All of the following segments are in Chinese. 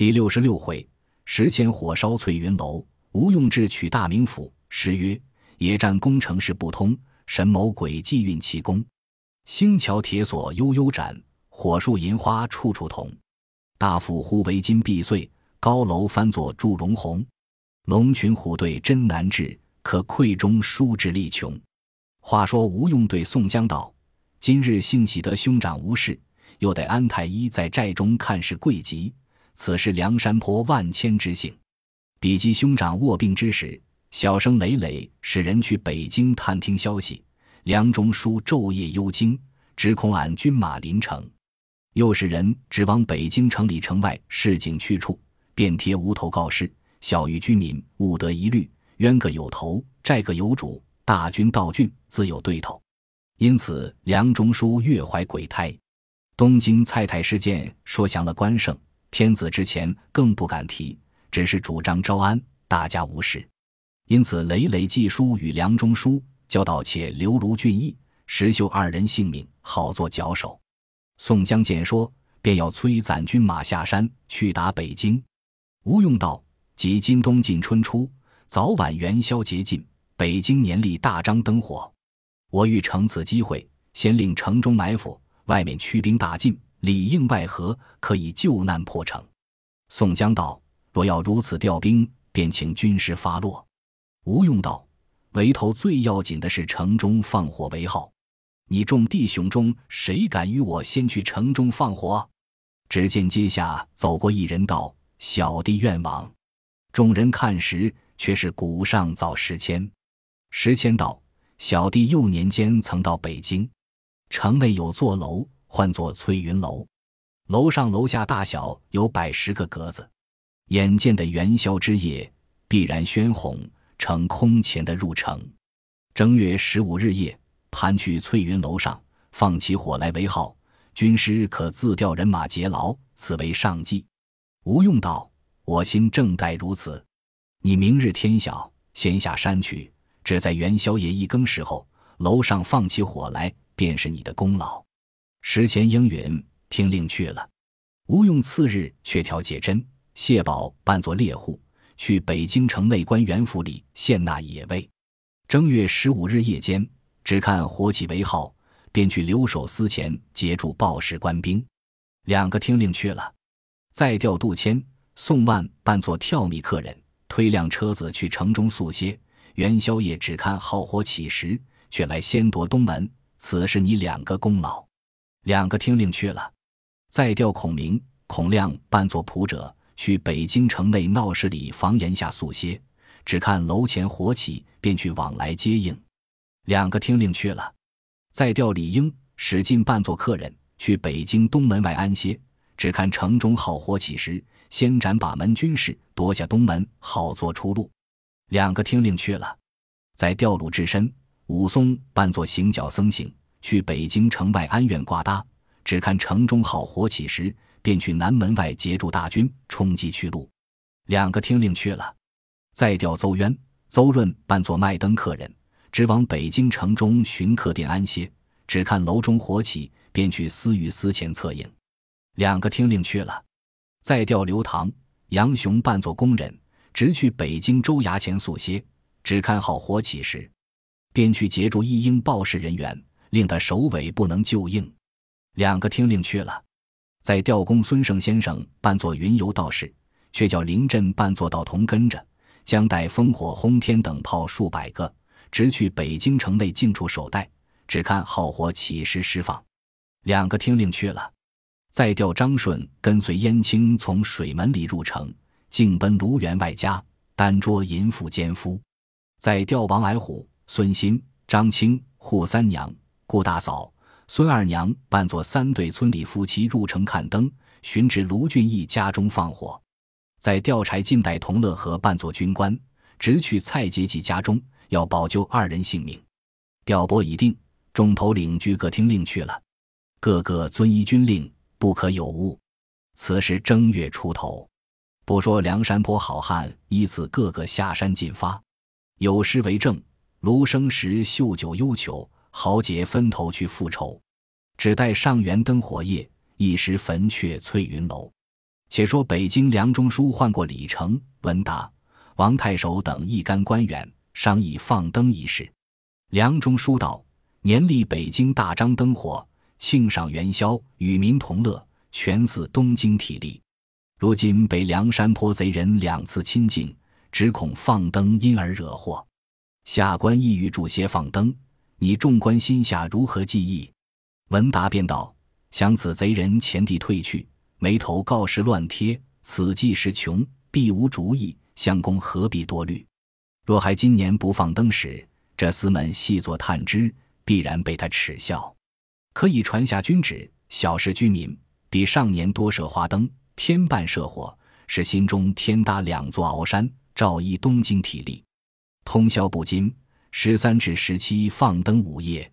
第六十六回，时迁火烧翠云楼，吴用智取大名府。诗曰：“野战攻城事不通，神谋诡计运奇功。星桥铁锁悠悠斩，火树银花处处同。大府忽为金碧碎，高楼翻作祝融红。龙群虎队真难治，可溃中书之力穷。”话说吴用对宋江道：“今日幸喜得兄长无事，又得安太医在寨中看事贵急。”此是梁山坡万千之幸。比及兄长卧病之时，小生累累使人去北京探听消息。梁中书昼夜忧惊，只恐俺军马临城。又使人指往北京城里城外市井去处，便贴无头告示，小于居民勿得疑虑。冤个有头，债个有主，大军到郡自有对头。因此，梁中书越怀鬼胎。东京蔡太师见说降了关胜。天子之前更不敢提，只是主张招安，大家无事。因此累累寄书与梁中书，交道且留卢俊义、石秀二人性命，好做脚手。宋江见说，便要催攒军马下山去打北京。吴用道：“即今冬尽春初，早晚元宵节近，北京年例大张灯火。我欲乘此机会，先令城中埋伏，外面驱兵大进。”里应外合，可以救难破城。宋江道：“若要如此调兵，便请军师发落。”吴用道：“围头最要紧的是城中放火为号。你众弟兄中谁敢与我先去城中放火？”只见阶下走过一人道：“小弟愿往。”众人看时，却是古上早石谦。石谦道：“小弟幼年间曾到北京，城内有座楼。”唤作翠云楼，楼上楼下大小有百十个格子。眼见的元宵之夜，必然喧哄，成空前的入城。正月十五日夜，盘去翠云楼上，放起火来为号。军师可自调人马劫牢，此为上计。吴用道：“我心正待如此。你明日天晓，先下山去，只在元宵夜一更时候，楼上放起火来，便是你的功劳。”时前应允，听令去了。吴用次日却调解珍、谢宝扮作猎户，去北京城内官员府里献纳野味。正月十五日夜间，只看火起为号，便去留守司前截住报时官兵。两个听令去了，再调杜迁、宋万扮作跳米客人，推辆车子去城中宿歇。元宵夜只看号火起时，却来先夺东门。此是你两个功劳。两个听令去了，再调孔明、孔亮扮作仆者，去北京城内闹市里房檐下宿歇。只看楼前火起，便去往来接应。两个听令去了，再调李英、史进扮作客人，去北京东门外安歇。只看城中好火起时，先斩把门军士，夺下东门，好做出路。两个听令去了，再调鲁智深、武松扮作行脚僧行。去北京城外安院挂搭，只看城中好火起时，便去南门外截住大军，冲击去路。两个听令去了，再调邹渊、邹润扮作卖灯客人，直往北京城中寻客店安歇。只看楼中火起，便去司御司前策应。两个听令去了，再调刘唐、杨雄扮作工人，直去北京州衙前宿歇。只看好火起时，便去截住一应报事人员。令他首尾不能救应，两个听令去了，在调公孙胜先生扮作云游道士，却叫林震扮作道童跟着，将带烽火轰天等炮数百个，直去北京城内近处守待，只看号火起时释放。两个听令去了，再调张顺跟随燕青从水门里入城，径奔卢员外家，单捉淫妇奸夫。再调王矮虎、孙新、张青、扈三娘。顾大嫂、孙二娘扮作三对村里夫妻入城看灯，寻至卢俊义家中放火。在调柴进带同乐和扮作军官，直去蔡杰记家中，要保救二人性命。调拨已定，众头领居各听令去了，个个遵依军令，不可有误。此时正月出头，不说梁山泊好汉依次个个下山进发，有诗为证：卢生时秀酒忧愁。豪杰分头去复仇，只待上元灯火夜，一时焚却翠云楼。且说北京梁中书唤过李成、文达、王太守等一干官员，商议放灯一事。梁中书道：“年历北京大张灯火，庆赏元宵，与民同乐，全似东京体力。如今被梁山坡贼人两次侵进，只恐放灯因而惹祸。下官意欲助些放灯，你众官心下如何记忆？”文达便道：“想此贼人前地退去。”眉头告示乱贴，此计时穷，必无主意。相公何必多虑？若还今年不放灯时，这厮们细作探知，必然被他耻笑。可以传下军旨，小市居民比上年多设花灯，添半设火，使心中添搭两座鳌山，照依东京体力。通宵不惊，十三至十七放灯午夜，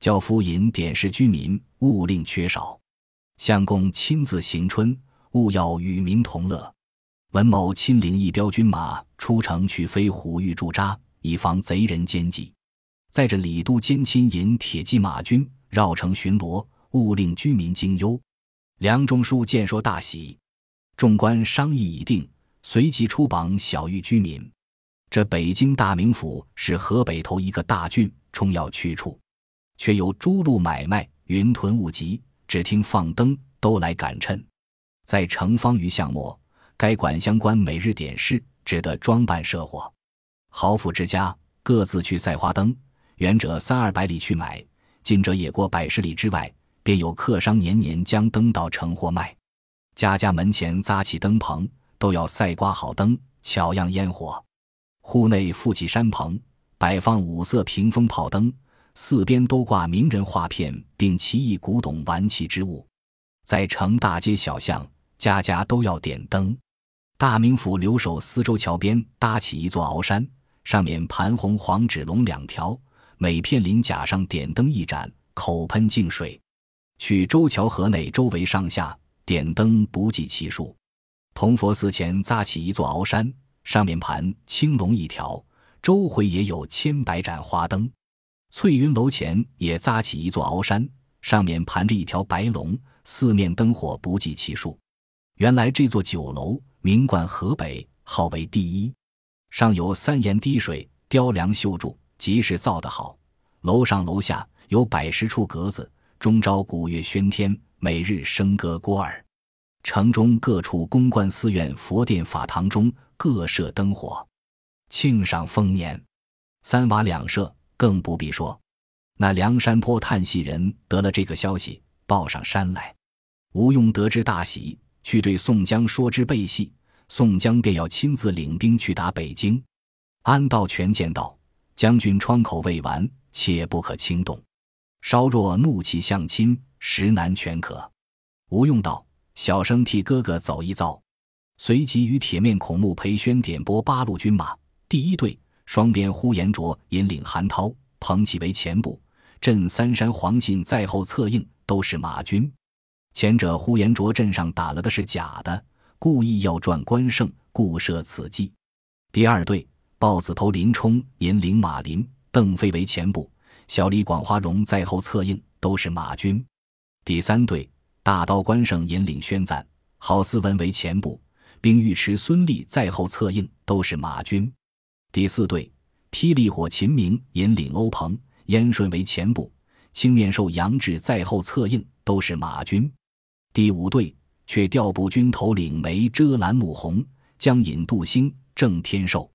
教夫引点示居民，勿令缺少。相公亲自行春，勿要与民同乐。文某亲领一彪军马出城去飞虎峪驻扎，以防贼人奸计。载着李都监亲引铁骑马军绕城巡逻，勿令居民惊忧。梁中书见说大喜，众官商议已定，随即出榜小谕居民。这北京大名府是河北头一个大郡，重要去处，却有诸路买卖，云屯物集。只听放灯，都来赶趁。在城方于巷末，该管相官每日点事，只得装扮设火。豪富之家各自去赛花灯，远者三二百里去买，近者也过百十里之外，便有客商年年将灯到城货卖。家家门前扎起灯棚，都要赛挂好灯，巧样烟火。户内附起山棚，摆放五色屏风炮灯。四边都挂名人画片，并奇异古董玩器之物，在城大街小巷，家家都要点灯。大名府留守四周桥边搭起一座鳌山，上面盘红黄纸龙两条，每片鳞甲上点灯一盏，口喷净水。去周桥河内周围上下点灯不计其数。铜佛寺前扎起一座鳌山，上面盘青龙一条，周回也有千百盏花灯。翠云楼前也扎起一座鳌山，上面盘着一条白龙，四面灯火不计其数。原来这座酒楼名冠河北，号为第一。上有三檐滴水，雕梁绣柱，即是造得好。楼上楼下有百十处格子，终朝鼓乐喧天，每日笙歌聒耳。城中各处公观寺院、佛殿、法堂中各设灯火，庆赏丰年。三瓦两舍。更不必说，那梁山坡探戏人得了这个消息，报上山来。吴用得知大喜，去对宋江说之备戏。宋江便要亲自领兵去打北京。安道全见道：“将军窗口未完，切不可轻动。稍若怒气相侵，实难全可。”吴用道：“小生替哥哥走一遭。”随即与铁面孔目裴宣点拨八路军马，第一队。双边呼延灼引领韩涛、彭起为前部，镇三山黄信在后策应，都是马军。前者呼延灼阵上打了的是假的，故意要赚关胜，故设此计。第二队豹子头林冲引领马林、邓飞为前部，小李广花荣在后策应，都是马军。第三队大刀关胜引领宣赞、郝思文为前部，并尉迟孙立在后策应，都是马军。第四队，霹雳火秦明引领欧鹏、燕顺为前部，青面兽杨志在后策应，都是马军。第五队却调步军头领梅遮拦穆弘，将引杜兴、郑天寿。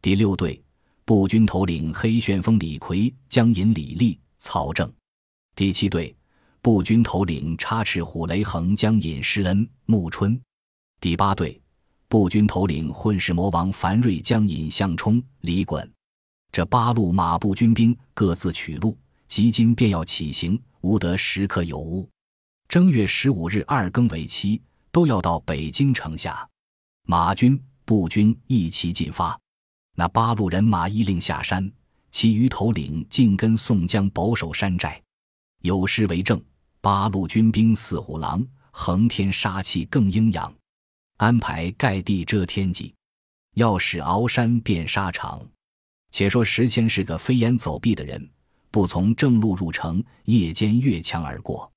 第六队步军头领黑旋风李逵将引李立、曹正。第七队步军头领插翅虎雷横将引施恩、穆春。第八队。步军头领混世魔王樊瑞将引项冲、李衮，这八路马步军兵各自取路，即今便要起行，无得时刻有误。正月十五日二更为期，都要到北京城下。马军、步军一齐进发。那八路人马依令下山，其余头领尽跟宋江保守山寨。有诗为证：八路军兵似虎狼，横天杀气更阴阳。安排盖地遮天际，要使鳌山变沙场。且说石谦是个飞檐走壁的人，不从正路入城，夜间越墙而过。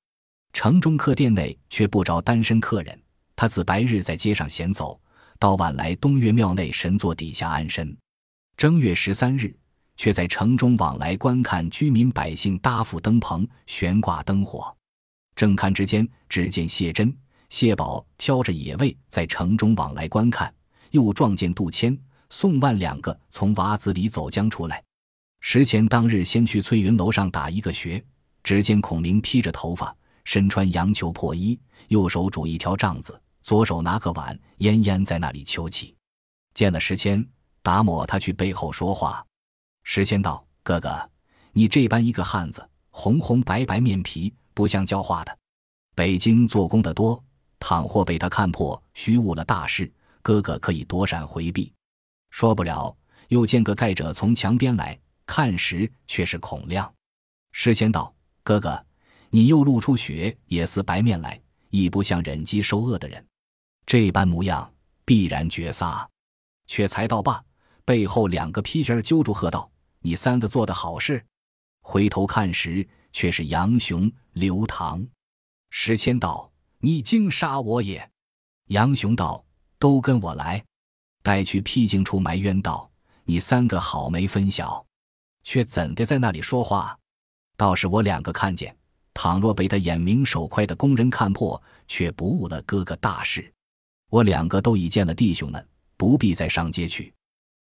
城中客店内却不着单身客人，他自白日在街上闲走，到晚来东岳庙内神座底下安身。正月十三日，却在城中往来观看居民百姓搭扶灯棚、悬挂灯火。正看之间，只见谢珍、谢宝挑着野味在城中往来观看，又撞见杜迁、宋万两个从瓦子里走将出来。石前当日先去翠云楼上打一个穴，只见孔明披着头发，身穿羊裘破衣，右手拄一条杖子，左手拿个碗，奄奄在那里求乞。见了石谦。达摩他去背后说话，石谦道：“哥哥，你这般一个汉子，红红白白面皮，不像教化的。北京做工的多，倘或被他看破，虚误了大事，哥哥可以躲闪回避。说不了，又见个盖者从墙边来，看时却是孔亮。诗仙道：哥哥，你又露出血，也似白面来，亦不像忍饥受饿的人，这般模样，必然绝杀。却才道罢。”背后两个披肩揪住，喝道：“你三个做的好事！”回头看时，却是杨雄、刘唐。石谦道：“你竟杀我也！”杨雄道：“都跟我来。”待去僻静处埋冤道：“你三个好没分晓，却怎的在那里说话？倒是我两个看见，倘若被他眼明手快的工人看破，却不误了哥哥大事。我两个都已见了弟兄们，不必再上街去。”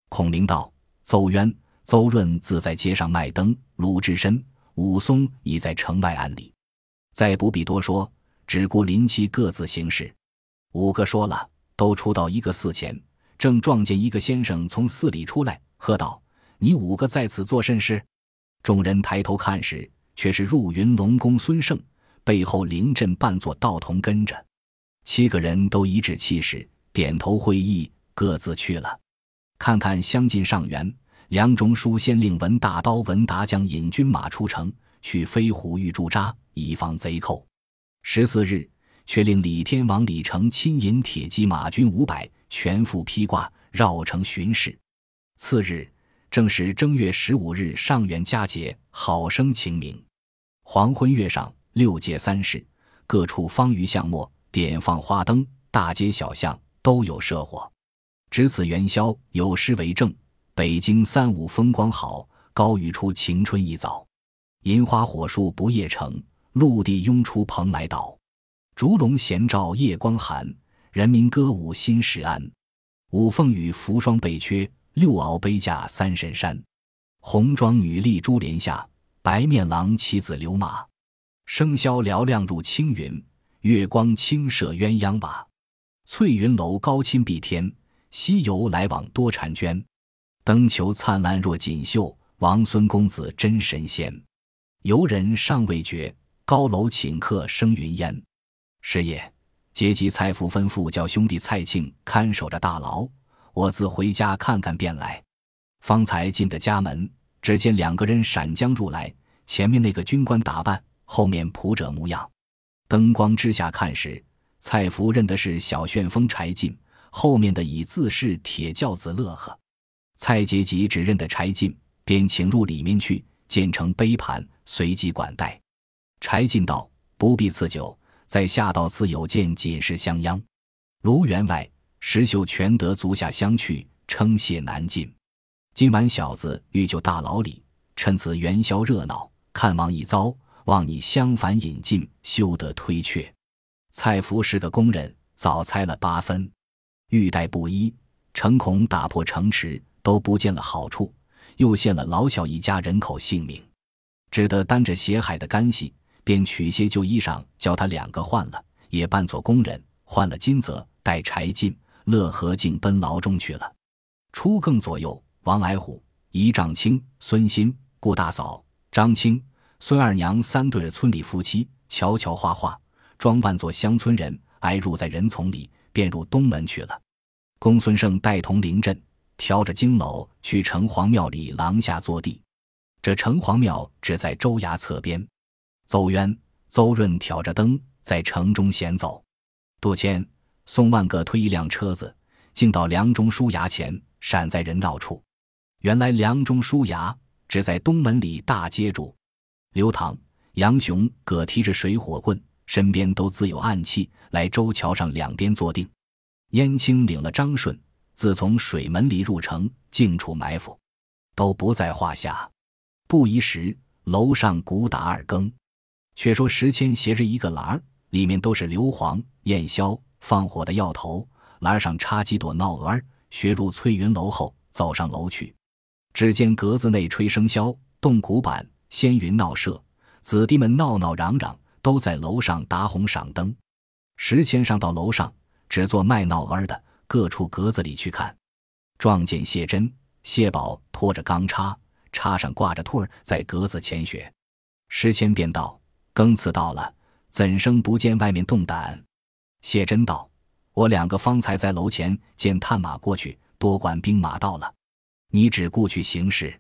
孔明道：“邹渊、邹润自在街上卖灯，鲁智深、武松已在城外安里，再不必多说，只顾临期各自行事。”五个说了，都出到一个寺前，正撞见一个先生从寺里出来，喝道：“你五个在此做甚事？”众人抬头看时，却是入云龙宫孙胜，背后临阵扮作道童跟着。七个人都一致气势，点头会意，各自去了。看看相近上元，梁中书先令文大刀文达将引军马出城，去飞虎峪驻扎，以防贼寇。十四日，却令李天王李成亲引铁骑马军五百，全副披挂，绕城巡视。次日，正是正月十五日上元佳节，好生晴明。黄昏月上，六界三市各处方隅巷陌点放花灯，大街小巷都有社火。值此元宵，有诗为证：北京三五风光好，高雨出晴春一早。银花火树不夜城，陆地拥出蓬莱岛。烛龙闲照夜光寒，人民歌舞心时安。五凤羽扶霜被缺，六鳌杯架三神山。红妆女立珠帘下，白面郎骑子流马。笙箫嘹亮入青云，月光倾射鸳鸯瓦。翠云楼高侵碧天。西游来往多婵娟，灯球灿烂若锦绣。王孙公子真神仙，游人尚未觉，高楼请客生云烟。是夜，阶级蔡福吩咐叫兄弟蔡庆看守着大牢，我自回家看看便来。方才进的家门，只见两个人闪将入来，前面那个军官打扮，后面仆者模样。灯光之下看时，蔡福认的是小旋风柴进。后面的以自是铁轿子乐呵，蔡杰吉只认得柴进，便请入里面去，建成杯盘，随即管待。柴进道：“不必赐酒，在下到此有见锦事相央。卢员外、石秀全得足下相去，称谢难尽。今晚小子欲就大牢里，趁此元宵热闹，看望一遭，望你相反引进，休得推却。”蔡福是个工人，早猜了八分。欲待不一，诚恐打破城池，都不见了好处，又陷了老小一家人口性命，只得担着血海的干系，便取些旧衣裳，叫他两个换了，也扮作工人，换了金泽，带柴进、乐和进奔牢中去了。初更左右，王矮虎、仪丈青、孙新、顾大嫂、张青、孙二娘三对村里夫妻，瞧瞧画画，装扮作乡村人，挨入在人丛里。便入东门去了。公孙胜带同临阵，挑着金篓去城隍庙里廊下坐地。这城隍庙只在州衙侧边。邹渊、邹润挑着灯在城中闲走。杜迁、宋万各推一辆车子，竟到梁中书衙前，闪在人道处。原来梁中书衙只在东门里大街住。刘唐、杨雄各提着水火棍，身边都自有暗器，来周桥上两边坐定。燕青领了张顺，自从水门里入城，静处埋伏，都不在话下。不一时，楼上鼓打二更。却说石谦携着一个篮儿，里面都是硫磺、焰硝、放火的药头，篮上插几朵闹儿，学入翠云楼后，走上楼去。只见格子内吹笙箫，动鼓板，仙云闹社，子弟们闹闹嚷嚷，都在楼上打红赏灯。石谦上到楼上，只做卖闹儿的，各处格子里去看，撞见谢珍、谢宝拖着钢叉，叉上挂着兔儿，在格子前学。时迁便道。更次到了，怎生不见外面动胆？谢真道：“我两个方才在楼前见探马过去，多管兵马到了，你只顾去行事。”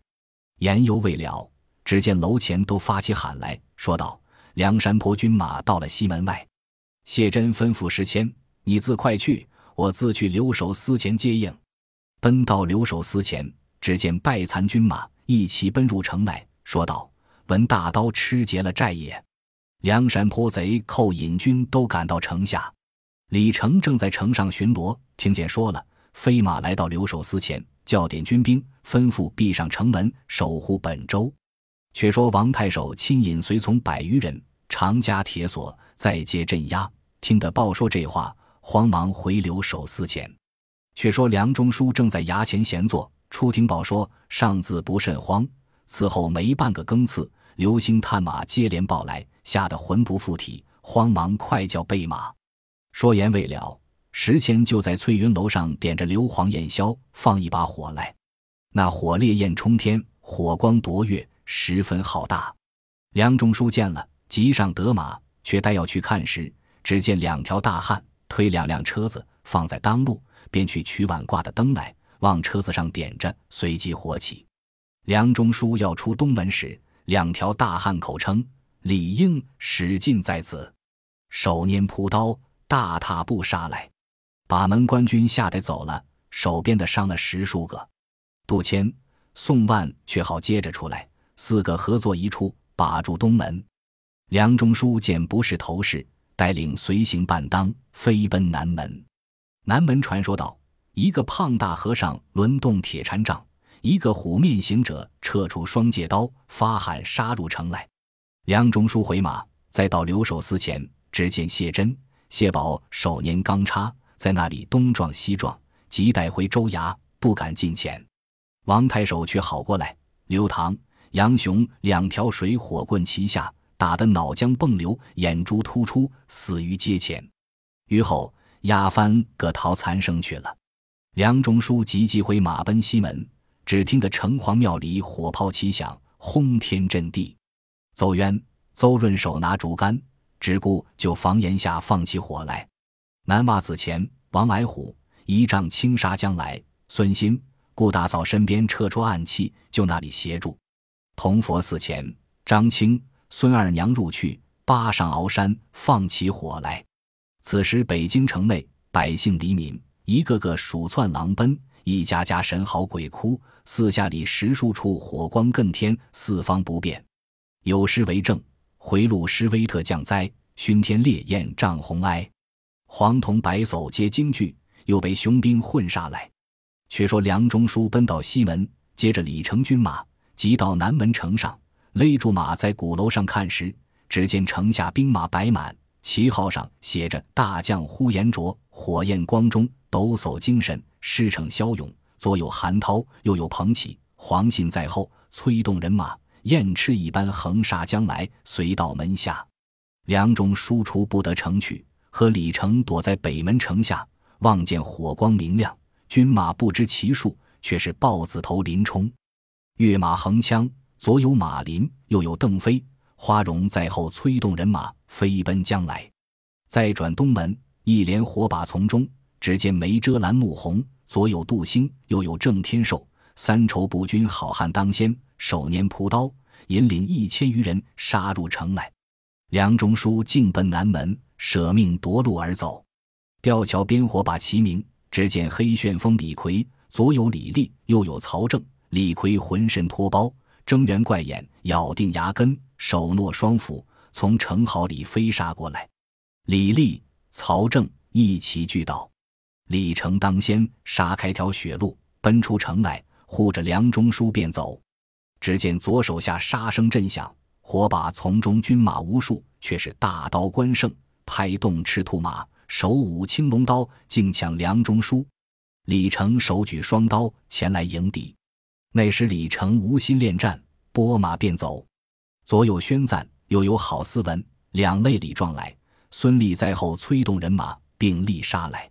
言犹未了，只见楼前都发起喊来，说道：“梁山泊军马到了西门外。”谢真吩咐时迁：“你自快去，我自去留守司前接应。”奔到留守司前，只见败残军马一齐奔入城来，说道：“闻大刀吃劫了寨也。”梁山坡贼寇引军都赶到城下，李成正在城上巡逻，听见说了，飞马来到留守司前，叫点军兵，吩咐闭上城门，守护本州。却说王太守亲引随从百余人，长加铁锁，再接镇压。听得报说这话，慌忙回留守司前。却说梁中书正在衙前闲坐，出听报说上自不甚慌，此后没半个更次，流星探马接连报来。吓得魂不附体，慌忙快叫备马。说言未了，石谦就在翠云楼上点着硫磺焰硝，放一把火来。那火烈焰冲天，火光夺月，十分浩大。梁中书见了，急上得马，却待要去看时，只见两条大汉推两辆车子放在当路，便去取碗挂的灯来，往车子上点着，随即火起。梁中书要出东门时，两条大汉口称。李应使劲在此，手拈朴刀，大踏步杀来，把门官军吓得走了，手边的伤了十数个。杜迁、宋万却好接着出来，四个合作一处，把住东门。梁中书见不是头事，带领随行伴当，飞奔南门。南门传说道：一个胖大和尚抡动铁禅杖，一个虎面行者撤出双戒刀，发喊杀入城来。梁中书回马，再到留守司前，只见谢珍、谢宝手拈钢叉，在那里东撞西撞，急带回州衙，不敢近前。王太守却好过来，刘唐、杨雄两条水火棍齐下，打得脑浆迸流，眼珠突出，死于阶前。于后押翻各逃残生去了。梁中书急急回马奔西门，只听得城隍庙里火炮齐响，轰天震地。邹渊、邹润手拿竹竿，只顾就房檐下放起火来。南洼子前，王矮虎一丈青纱将来。孙新、顾大嫂身边撤出暗器，就那里协助。铜佛寺前，张青、孙二娘入去，扒上鳌山，放起火来。此时北京城内百姓黎民，一个个鼠窜狼奔，一家家神嚎鬼哭，四下里十数处火光更天，四方不便。有诗为证：回路施威特降灾，熏天烈焰涨红埃。黄铜白叟皆惊惧，又被雄兵混杀来。却说梁中书奔到西门，接着李成军马，急到南门城上，勒住马在鼓楼上看时，只见城下兵马摆满，旗号上写着“大将呼延灼”，火焰光中，抖擞精神，狮骋骁勇。左有韩涛，右有彭起，黄信在后，催动人马。燕翅一般横杀将来，随到门下，梁中书出不得城去，和李成躲在北门城下，望见火光明亮，军马不知其数，却是豹子头林冲，跃马横枪，左有马林，右有邓飞、花荣在后催动人马飞奔将来。再转东门，一连火把从中，只见梅遮拦穆弘，左有杜兴，右有郑天寿，三筹步军好汉当先。手拈朴刀，引领一千余人杀入城来。梁中书径奔南门，舍命夺路而走。吊桥边火把齐鸣，只见黑旋风李逵，左有李立，右有曹正。李逵浑身脱包，睁圆怪眼，咬定牙根，手握双斧，从城壕里飞杀过来。李立、曹正一齐聚到。李成当先，杀开条血路，奔出城来，护着梁中书便走。只见左手下杀声震响，火把丛中军马无数，却是大刀关胜拍动赤兔马，手舞青龙刀，竟抢梁中书。李成手举双刀前来迎敌。那时李成无心恋战，拨马便走。左有宣赞，右有郝思文，两肋里撞来。孙立在后催动人马，并力杀来。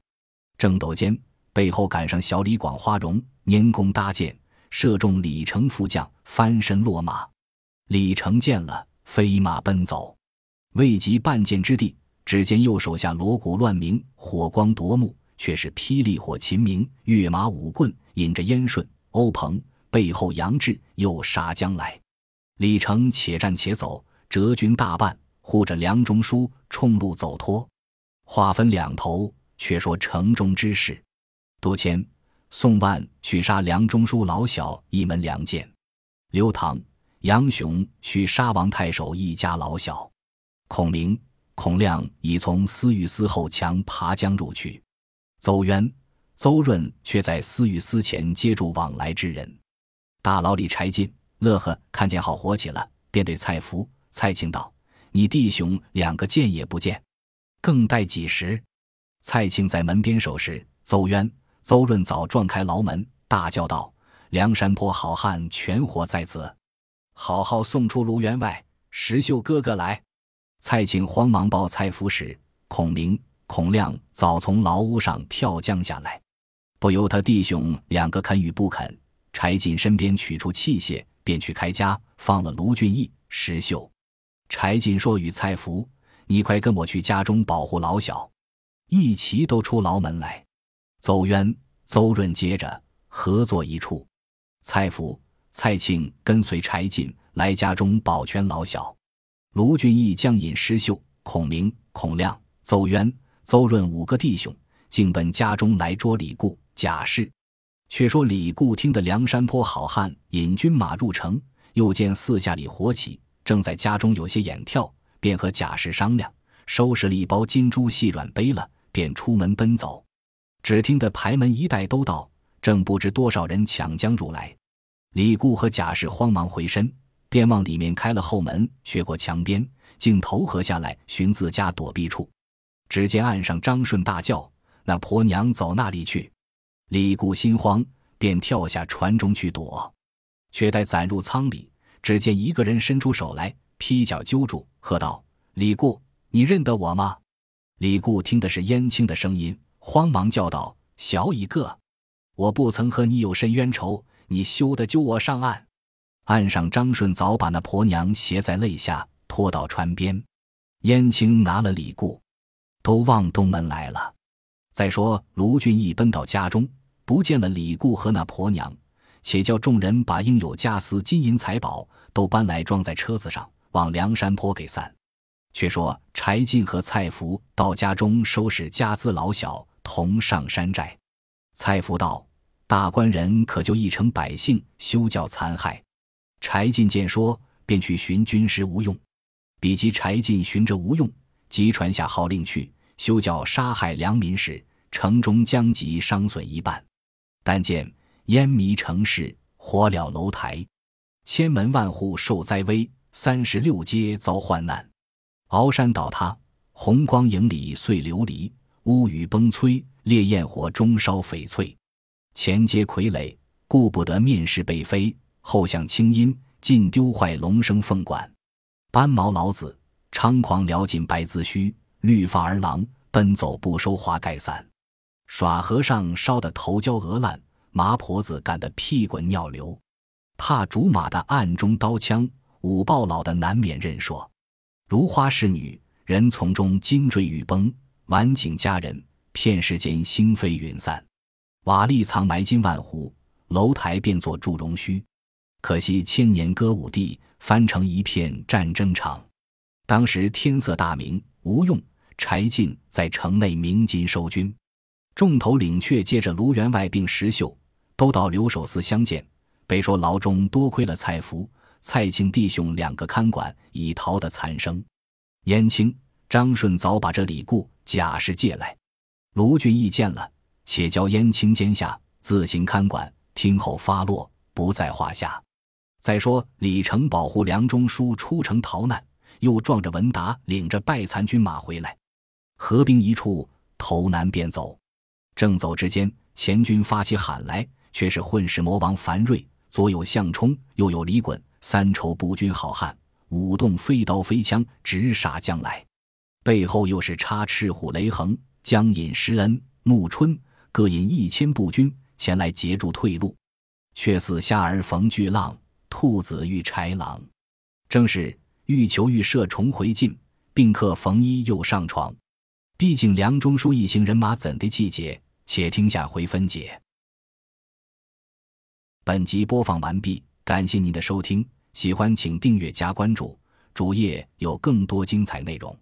正斗间，背后赶上小李广花荣，拈弓搭箭，射中李成副将，翻身落马。李成见了，飞马奔走，未及半箭之地，只见右手下锣鼓乱鸣，火光夺目，却是霹雳火秦明，跃马舞棍，引着燕顺、欧鹏。背后杨志又杀将来，李成且战且走，折军大半，护着梁中书冲路走脱。话分两头，却说城中之事。杜迁、宋万去杀梁中书老小一门良贱，刘唐、杨雄去杀王太守一家老小。孔明、孔亮已从司御司后墙爬江入去。邹渊、邹润却在司御司前接住往来之人。大牢里，柴进、乐呵看见好火起了，便对蔡福、蔡庆道：“你弟兄两个见也不见，更待几时？”蔡庆在门边守时，邹渊、邹润早撞开牢门，大叫道：“梁山坡好汉全活在此，好好送出卢员外、石秀哥哥来！”蔡庆慌忙报蔡福时，孔明、孔亮早从牢屋上跳江下来，不由他弟兄两个肯与不肯。柴进身边取出器械，便去开家，放了卢俊义、石秀。柴进说：“与蔡福，你快跟我去家中保护老小。”一齐都出牢门来。邹渊、邹润接着合作一处。蔡福、蔡庆跟随柴进来家中保全老小。卢俊义将引石秀、孔明、孔亮、邹渊、邹润五个弟兄，竟奔家中来捉李固、贾氏。却说李固听得梁山坡好汉引军马入城，又见四下里火起，正在家中有些眼跳，便和贾氏商量，收拾了一包金珠细软背了，便出门奔走。只听得排门一带都到，正不知多少人抢将入来。李固和贾氏慌忙回身，便往里面开了后门，越过墙边，竟投河下来寻自家躲避处。只见岸上张顺大叫：“那婆娘走那里去？”李固心慌，便跳下船中去躲，却待攒入舱里，只见一个人伸出手来，劈脚揪住，喝道：“李固，你认得我吗？”李固听的是燕青的声音，慌忙叫道：“小一个，我不曾和你有甚冤仇，你休得揪我上岸。”岸上张顺早把那婆娘携在肋下，拖到船边。燕青拿了李固，都往东门来了。再说卢俊义奔到家中。不见了李固和那婆娘，且叫众人把应有家私、金银财宝都搬来装在车子上，往梁山坡给散。却说柴进和蔡福到家中收拾家资老小，同上山寨。蔡福道：“大官人可就一城百姓，休教残害。”柴进见说，便去寻军师吴用。比及柴进寻着吴用，即传下号令去，休教杀害良民时，城中将及伤损一半。但见烟迷城市，火燎楼台，千门万户受灾危，三十六街遭患难，鳌山倒塌，红光影里碎琉璃，屋宇崩摧，烈焰火中烧翡翠。前街傀儡，顾不得面世被飞；后巷清音，尽丢坏龙生凤管。斑毛老子猖狂撩尽白髭须，绿发儿郎奔走不收花盖伞。耍和尚烧得头焦额烂，麻婆子干得屁滚尿流，踏竹马的暗中刀枪，舞豹老的难免认说。如花侍女，人丛中金坠玉崩，晚景佳人，片时间星飞云散。瓦砾藏埋金万户，楼台变作祝融墟。可惜千年歌舞地，翻成一片战争场。当时天色大明，吴用、柴进在城内鸣金收军。众头领却接着卢员外并石秀，都到留守司相见。被说牢中多亏了蔡福、蔡庆弟兄两个看管，已逃得残生。燕青、张顺早把这李固贾氏借来。卢俊义见了，且交燕青监下，自行看管，听候发落，不在话下。再说李成保护梁中书出城逃难，又撞着文达领着败残军马回来，合兵一处，投南便走。正走之间，前军发起喊来，却是混世魔王樊瑞，左有项冲，右有李衮，三筹步军好汉，舞动飞刀飞枪，直杀将来。背后又是插赤虎雷横。将引施恩、穆春各引一千步军前来截住退路，却似虾儿逢巨浪，兔子遇豺狼。正是欲求欲射重回进，并客逢衣又上床。毕竟梁中书一行人马怎的季节？且听下回分解。本集播放完毕，感谢您的收听，喜欢请订阅加关注，主页有更多精彩内容。